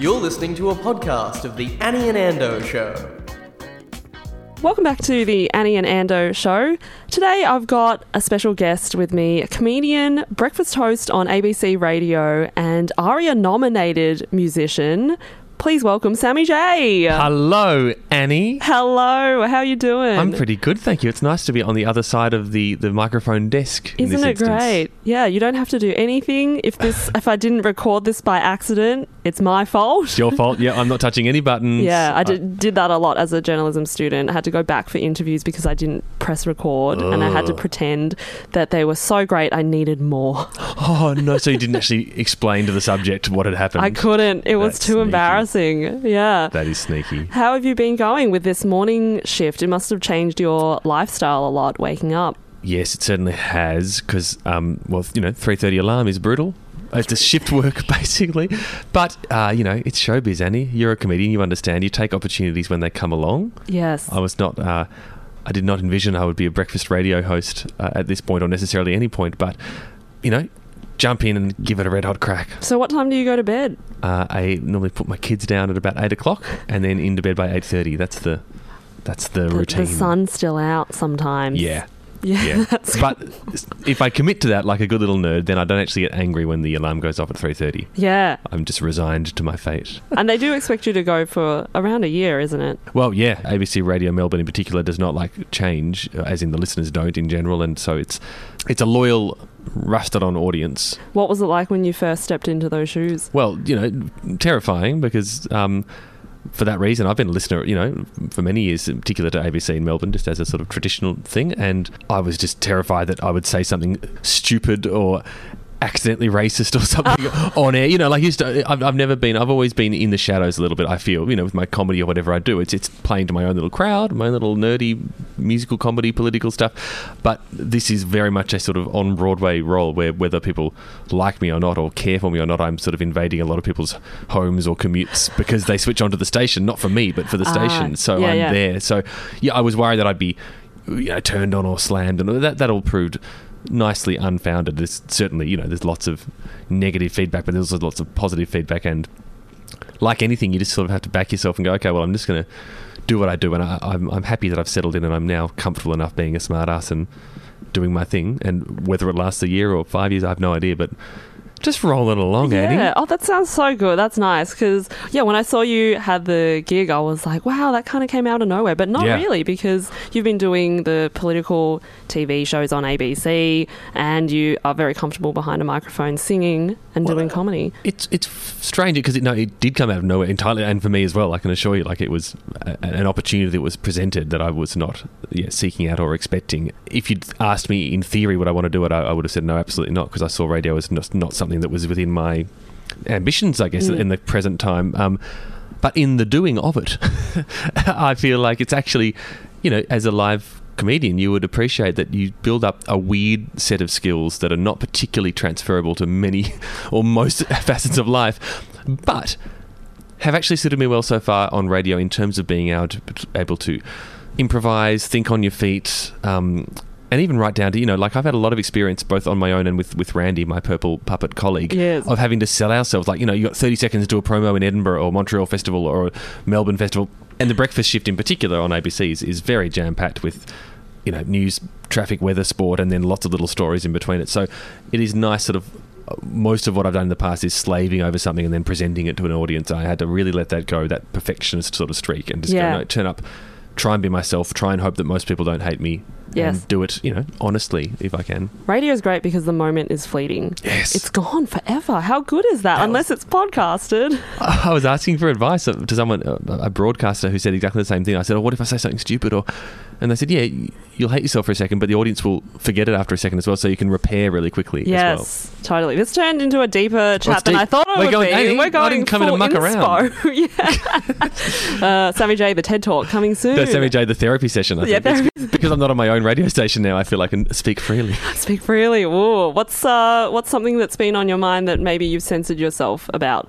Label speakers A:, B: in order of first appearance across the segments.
A: You're listening to a podcast of The Annie and Ando Show.
B: Welcome back to the Annie and Ando show. Today I've got a special guest with me, a comedian, breakfast host on ABC Radio, and ARIA nominated musician. Please welcome Sammy J.
C: Hello, Annie.
B: Hello, how are you doing?
C: I'm pretty good, thank you. It's nice to be on the other side of the, the microphone desk.
B: Isn't
C: this
B: it
C: instance.
B: great? Yeah, you don't have to do anything. If this if I didn't record this by accident, it's my fault.
C: It's your fault. Yeah, I'm not touching any buttons.
B: Yeah, I did, did that a lot as a journalism student. I had to go back for interviews because I didn't press record and I had to pretend that they were so great I needed more.
C: oh no! So you didn't actually explain to the subject what had happened.
B: I couldn't. It was
C: That's
B: too
C: sneaky.
B: embarrassing. Yeah.
C: That is sneaky.
B: How have you been going with this morning shift? It must have changed your lifestyle a lot waking up.
C: Yes, it certainly has. Because, um, well, you know, three thirty alarm is brutal. It's a shift work, basically. But, uh, you know, it's showbiz, Annie. You're a comedian. You understand. You take opportunities when they come along.
B: Yes.
C: I was not. Uh, I did not envision I would be a breakfast radio host uh, at this point, or necessarily any point. But you know, jump in and give it a red hot crack.
B: So what time do you go to bed?
C: Uh, I normally put my kids down at about eight o'clock, and then into bed by eight thirty. That's the that's the,
B: The-
C: routine.
B: The sun's still out sometimes.
C: Yeah,
B: Yeah.
C: yeah. but if I commit to that like a good little nerd, then I don't actually get angry when the alarm goes off at three thirty.
B: yeah.
C: I'm just resigned to my fate.
B: And they do expect you to go for around a year, isn't it?
C: Well, yeah, ABC Radio Melbourne in particular does not like change, uh, as in the listeners don't in general, and so it's it's a loyal, rusted-on audience.
B: What was it like when you first stepped into those shoes?
C: Well, you know, terrifying because um, for that reason, I've been a listener, you know, for many years, in particular to ABC in Melbourne, just as a sort of traditional thing, and I was just terrified that I would say something stupid or accidentally racist or something on air. You know, like used to, I've, I've never been. I've always been in the shadows a little bit. I feel, you know, with my comedy or whatever I do, it's it's playing to my own little crowd, my own little nerdy musical comedy, political stuff. But this is very much a sort of on Broadway role where whether people like me or not or care for me or not, I'm sort of invading a lot of people's homes or commutes because they switch onto the station, not for me, but for the
B: Ah,
C: station. So
B: yeah,
C: I'm
B: yeah.
C: there. So yeah, I was worried that I'd be you know turned on or slammed, and that that all proved nicely unfounded. There's certainly you know there's lots of negative feedback, but there's also lots of positive feedback, and like anything, you just sort of have to back yourself and go, okay, well, I'm just going to do what I do, and I, I'm I'm happy that I've settled in, and I'm now comfortable enough being a smartass and doing my thing, and whether it lasts a year or five years, I have no idea, but. Just rolling along,
B: Yeah.
C: Annie.
B: Oh, that sounds so good. That's nice. Because, yeah, when I saw you had the gig, I was like, wow, that kind of came out of nowhere. But not
C: Yeah.
B: really, because you've been doing the political TV shows on ABC and you are very comfortable behind a microphone singing and
C: Well,
B: doing comedy.
C: It's it's strange because it, no, it did come out of nowhere entirely, and for me as well. I can assure you, like it was a, an opportunity that was presented that I was not yeah, seeking out or expecting. If you'd asked me in theory would I want to do it, I, I would have said no, absolutely not, because I saw radio as not, not something that was within my ambitions, I guess,
B: Mm.
C: in the present time. Um, but in the doing of it, I feel like it's actually, you know, as a live comedian, you would appreciate that you build up a weird set of skills that are not particularly transferable to many or most facets of life, but have actually suited me well so far on radio in terms of being able to, able to improvise, think on your feet, um, and even right down to you know, like I've had a lot of experience both on my own and with with Randy, my purple puppet colleague,
B: Yes.
C: of having to sell ourselves. Like you know, you got thirty seconds to do a promo in Edinburgh or Montreal Festival or Melbourne Festival, and the breakfast shift in particular on ABC is, very jam packed with you know news, traffic, weather, sport, and then lots of little stories in between it. So it is nice, sort of. Most of what I've done in the past is slaving over something and then presenting it to an audience. I had to really let that go, that perfectionist sort of streak, and just
B: Yeah.
C: go, no, turn up, try and be myself, try and hope that most people don't hate me,
B: Yes.
C: and do it, you know, honestly if I can.
B: Radio is great because the moment is fleeting.
C: Yes,
B: It's gone forever. How good is that?
C: That
B: Unless it's podcasted.
C: I was asking for advice to someone, a a broadcaster, who said exactly the same thing. I said, "Oh, what if I say something stupid?" Or, and they said, "Yeah, you'll hate yourself for a second, but the audience will forget it after a second as well, so you can repair really quickly
B: Yes, totally. This turned into a deeper chat than
C: deep.
B: I thought it
C: We're
B: would
C: going-
B: be.
C: hey,
B: We're going I
C: didn't come in and muck around.
B: inspo. yeah. uh, Sammy J, the TED Talk coming soon.
C: The Sammy J, the therapy session. I
B: Yeah,
C: think. It's because I'm not on my own radio station now. I feel I can speak freely.
B: Speak freely. Ooh, what's uh, what's something that's been on your mind that maybe you've censored yourself about?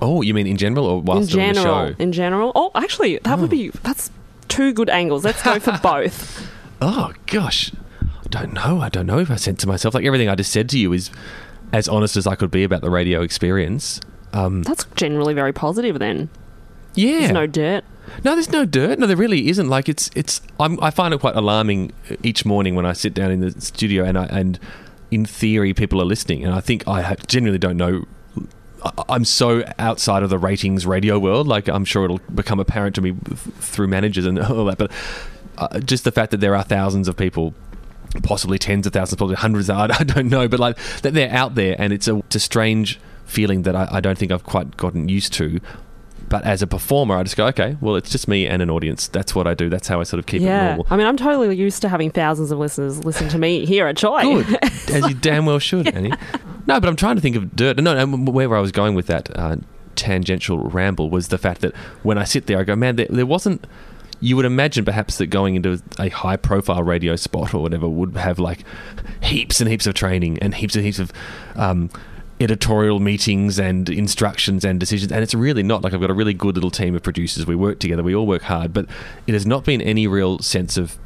C: Oh, you mean in general or whilst
B: in
C: doing
B: general,
C: the show?
B: in general. Oh, actually, that would
C: Oh.
B: be that's two good angles. Let's go for both.
C: Oh gosh, I don't know. I don't know if I said to myself like everything I just said to you is as honest as I could be about the radio experience. Um,
B: That's generally very positive then.
C: yeah,
B: There's no dirt.
C: No, there's no dirt. No, there really isn't. Like it's it's. I'm, I find it quite alarming each morning when I sit down in the studio and I, and in theory people are listening, and I think I genuinely don't know. I'm so outside of the ratings radio world. Like I'm sure it'll become apparent to me through managers and all that. But uh, just the fact that there are thousands of people possibly tens of thousands, probably hundreds. I don't know, but like that they're out there, and it's a, it's a strange feeling that I, I don't think I've quite gotten used to. But as a performer, I just go, okay, well, it's just me and an audience. That's what I do. That's how I sort of keep it
B: yeah.
C: normal.
B: I mean, I'm totally used to having thousands of listeners listen to me here at Joy.
C: Good, as you damn well should, Annie. No, but I'm trying to think of dirt. No, no, where I was going with that uh, tangential ramble was the fact that when I sit there, I go, man, there, there wasn't. You would imagine perhaps that going into a high profile radio spot or whatever would have like heaps and heaps of training and heaps and heaps of um, editorial meetings and instructions and decisions. And it's really not like I've got a really good little team of producers. We work together, we all work hard, but it has not been any real sense of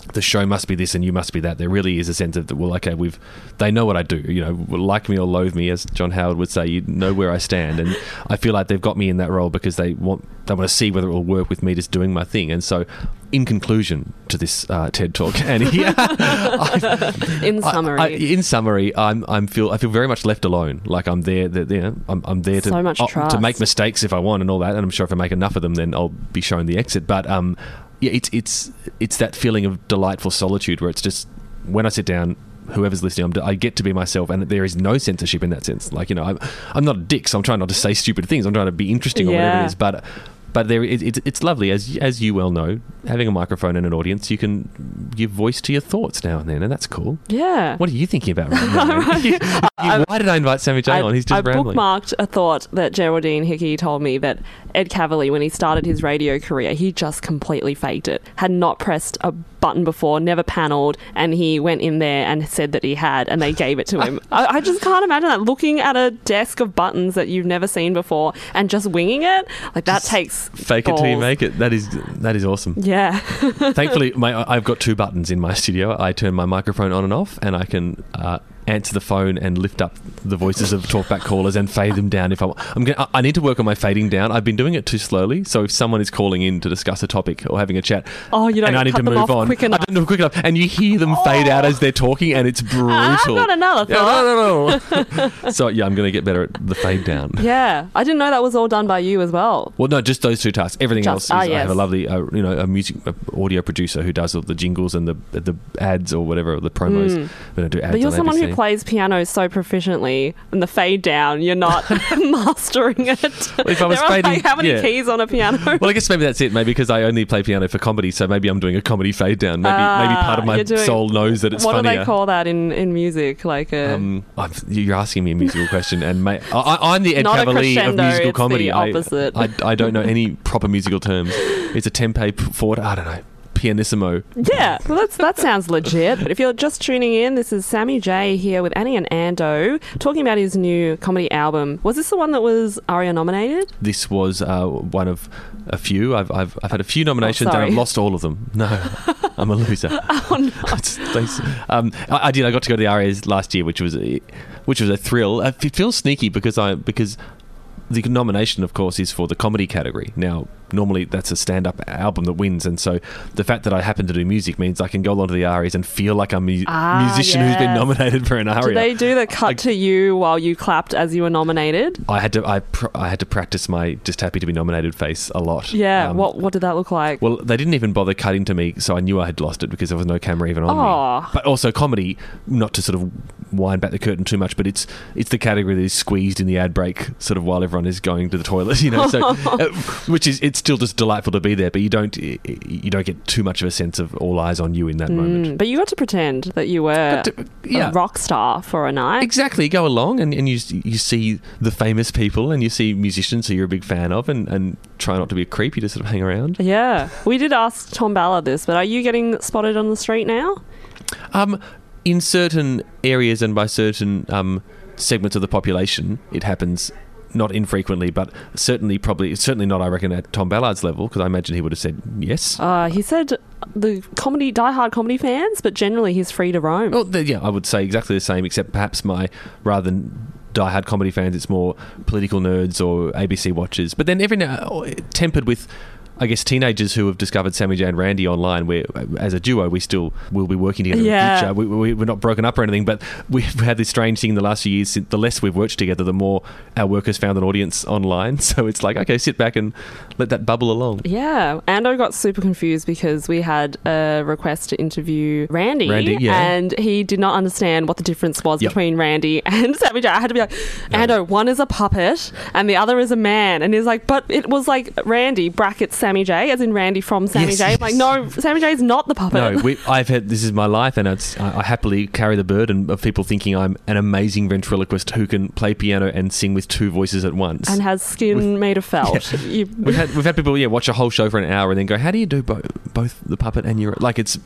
C: the show must be this and you must be that. There really is a sense of that. Well, okay, we've they know what I do. You know, like me or loathe me, as John Howard would say. You know where I stand, and I feel like they've got me in that role because they want they want to see whether it will work with me just doing my thing. And so, in conclusion to this uh, TED talk, Annie, I-
B: In summary.
C: I, in summary, I'm I'm feel I feel very much left alone. Like I'm there, that you know, I'm, I'm there to
B: So
C: oh, to make mistakes if I want and all that. And I'm sure if I make enough of them, then I'll be shown the exit. But um, yeah, it's it's it's that feeling of delightful solitude where it's just when I sit down. Whoever's listening, I'm, I get to be myself, and there is no censorship in that sense. Like you know, I'm, I'm not a dick, so I'm trying not to say stupid things. I'm trying to be interesting or whatever it is. But but there, it, it, it's lovely as as you well know. Having a microphone and an audience, you can give voice to your thoughts now and then, and that's cool.
B: yeah.
C: What are you thinking about right now? You- you- why did I invite Sammy J
B: I,
C: on? He's just
B: I
C: rambling.
B: bookmarked a thought that Geraldine Hickey told me that Ed Kavalee, when he started his radio career, he just completely faked it. Had not pressed a button before, never panelled, and he went in there and said that he had, and they gave it to him. I, I just can't imagine that. Looking at a desk of buttons that you've never seen before and just winging it, like that
C: Just
B: takes
C: Fake it till you make it. That is that is awesome.
B: Yeah.
C: Thankfully, my, I've got two buttons in my studio. I turn my microphone on and off, and I can uh, answer the phone and lift up the voices of talkback callers and fade them down if I want. I'm gonna, I I need to work on my fading down. I've been doing it too slowly. So if someone is calling in to discuss a topic or having a chat,
B: Oh, you don't
C: and I need to move on,
B: quick
C: I don't know quick enough, and you hear them fade out as they're talking, and it's brutal.
B: I've got another
C: Yeah,
B: thought.
C: no, no, no. so yeah, I'm going to get better at the fade down.
B: Yeah, I didn't know that was all done by you as well.
C: Well, no, just those two tasks. Everything
B: Just-
C: else, is,
B: ah,
C: I have a lovely, uh, you know, a music uh, audio producer who does all the jingles and the the ads or whatever the promos.
B: Mm.
C: We don't do ads
B: But you're
C: on
B: someone
C: ABC.
B: who plays piano so proficiently, and the fade down, you're not mastering it.
C: if I was
B: there are
C: fading-
B: like how many
C: yeah.
B: keys on a piano?
C: Well, I guess maybe that's it. Maybe because I only play piano for comedy, so maybe I'm doing a comedy fade down. Maybe maybe
B: Ah,
C: part of my
B: doing-
C: soul knows that it's
B: what
C: funnier.
B: do they call that in, in music? Like a
C: um, you're asking me a musical question, and I, I'm the Ed Kavalee of musical comedy. I- I, I, don't know any proper musical terms. It's a tempe forte. I don't know. Pianissimo.
B: yeah. Well, that's that sounds legit. But if you're just tuning in, this is Sammy J here with Annie and Ando talking about his new comedy album. Was this the one that was ARIA nominated?
C: This was uh, one of a few. I've, I've, I've had a few nominations and. I've lost all of them. No, I'm a loser.
B: Oh no.
C: Thanks. Um, I, I did. I got to go to the ARIAs last year, which was a, which was a thrill. Uh, It feels sneaky because I because the nomination, of course, is for the comedy category. Now, normally that's a stand-up album that wins, and so the fact that I happen to do music means I can go along to the ARIAs and feel like I'm a
B: Ah,
C: musician who's been nominated for an
B: Did
C: ARIA.
B: they do the cut
C: I-
B: to you while you clapped as you were nominated?
C: I had to I, pr- I had to practice my just happy to be nominated face a lot.
B: Yeah.
C: Um,
B: what what did that look like?
C: Well, they didn't even bother cutting to me, so I knew I had lost it because there was no camera even on me. But also comedy, not to sort of wind back the curtain too much, but it's it's the category that is squeezed in the ad break, sort of while everyone is going to the toilet, you know. So, uh, which is it's still just delightful to be there, but you don't you don't get too much of a sense of all eyes on you in that
B: Mm,
C: moment.
B: but you got to pretend that you were
C: uh, yeah.
B: a rock star for a night.
C: Exactly. Go along and, and you you see the famous people and you see musicians who you're a big fan of and, and try not to be a creep. You just sort of hang around.
B: Yeah. We did ask Tom Ballard this, but are you getting spotted on the street now?
C: Um, in certain areas and by certain um, segments of the population, it happens not infrequently, but certainly probably certainly not. I reckon at Tom Ballard's level, because I imagine he would have said yes.
B: Uh, he said the comedy, diehard comedy fans, but generally he's free to roam.
C: Well, th- yeah, I would say exactly the same, except perhaps my rather than diehard comedy fans. It's more political nerds or ABC watchers. But then every now tempered with. I guess teenagers who have discovered Sammy J and Randy online, where as a duo we still will be working together
B: Yeah.
C: in the future. We, we, we're not broken up or anything, but we've had this strange thing in the last few years. The less we've worked together, the more our work has found an audience online. So it's like, okay, sit back and let that bubble along.
B: Yeah, Ando got super confused because we had a request to interview Randy,
C: Randy, yeah.
B: and he did not understand what the difference was
C: Yep.
B: between Randy and Sammy J. I had to be like, Ando, one is a puppet and the other is a man, and he's like, but it was like Randy brackets Sammy J, as in Randy from Sammy
C: Yes,
B: J. I'm
C: yes.
B: like, no, Sammy J is not the puppet.
C: No, we, I've had this is my life, and it's, I, I happily carry the burden of people thinking I'm an amazing ventriloquist who can play piano and sing with two voices at once.
B: and has skin made of felt. You-
C: We've had we've had people yeah watch a whole show for an hour and then go how do you do bo- both the puppet and your like it's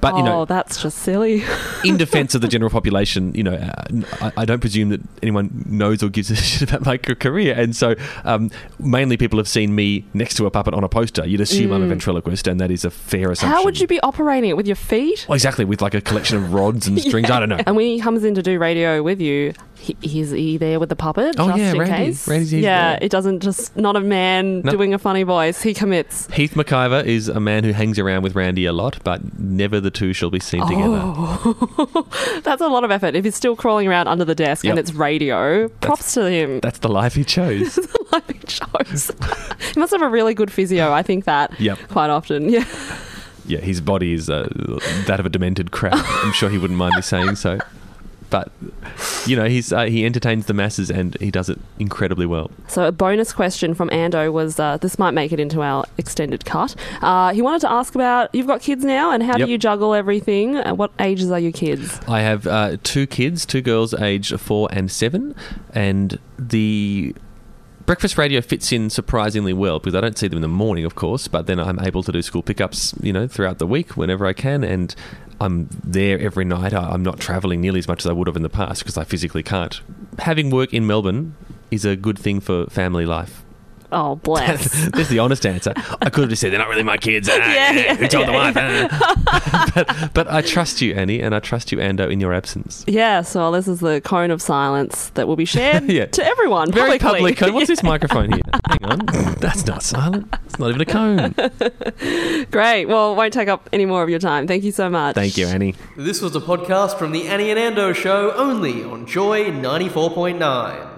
C: but you
B: oh,
C: know
B: that's just silly.
C: in defense of the general population you know uh, I, I don't presume that anyone knows or gives a shit about my career and so um, mainly people have seen me next to a puppet on a poster you'd assume I'm a ventriloquist and that is a fair assumption
B: Mm. How would you be operating it with your feet?
C: well, exactly with like a collection of rods and strings I don't know
B: And when he comes in to do radio with you, he, he's he there with the puppet?
C: Oh,
B: just
C: yeah,
B: in
C: Randy.
B: case?
C: Randy's- he's
B: yeah, it doesn't just not a man
C: No.
B: doing a funny voice. He commits.
C: Heath McIvor is a man who hangs around with Randy a lot but never the two shall be seen together
B: Oh, that's a lot of effort. If he's still crawling around under the desk and it's radio, props to him.
C: that's the life he chose
B: Like it shows. he must have a really good physio. I think that
C: Yep.
B: quite often. Yeah.
C: yeah, his body is uh, that of a demented crab. I'm sure he wouldn't mind me saying so. But you know, he's uh, he entertains the masses and he does it incredibly well.
B: So a bonus question from Ando was uh, this might make it into our extended cut. Uh, he wanted to ask about you've got kids now and how
C: Yep.
B: do you juggle everything? Uh, what ages are your kids?
C: I have uh, two kids, two girls aged four and seven, and the breakfast radio fits in surprisingly well because I don't see them in the morning, of course, but then I'm able to do school pickups, you know, throughout the week whenever I can, and I'm there every night. I- I'm not travelling nearly as much as I would have in the past because I physically can't. Having work in Melbourne is a good thing for family life.
B: Oh, bless.
C: That's the honest answer. I could have just said they're not really my kids. Ah,
B: Yeah,
C: yeah,
B: yeah,
C: Who told
B: yeah,
C: the wife? Ah. but, but I trust you, Annie, and I trust you, Ando, in your absence.
B: Yeah, so this is the cone of silence that will be shared
C: Yeah.
B: to everyone.
C: Very
B: publicly.
C: public cone. What's this microphone here? Hang on. That's not silent. It's not even a cone.
B: Great. Well, won't take up any more of your time. Thank you so much.
C: Thank you, Annie.
A: This was a podcast from the Annie and Ando show only on Joy 94.9.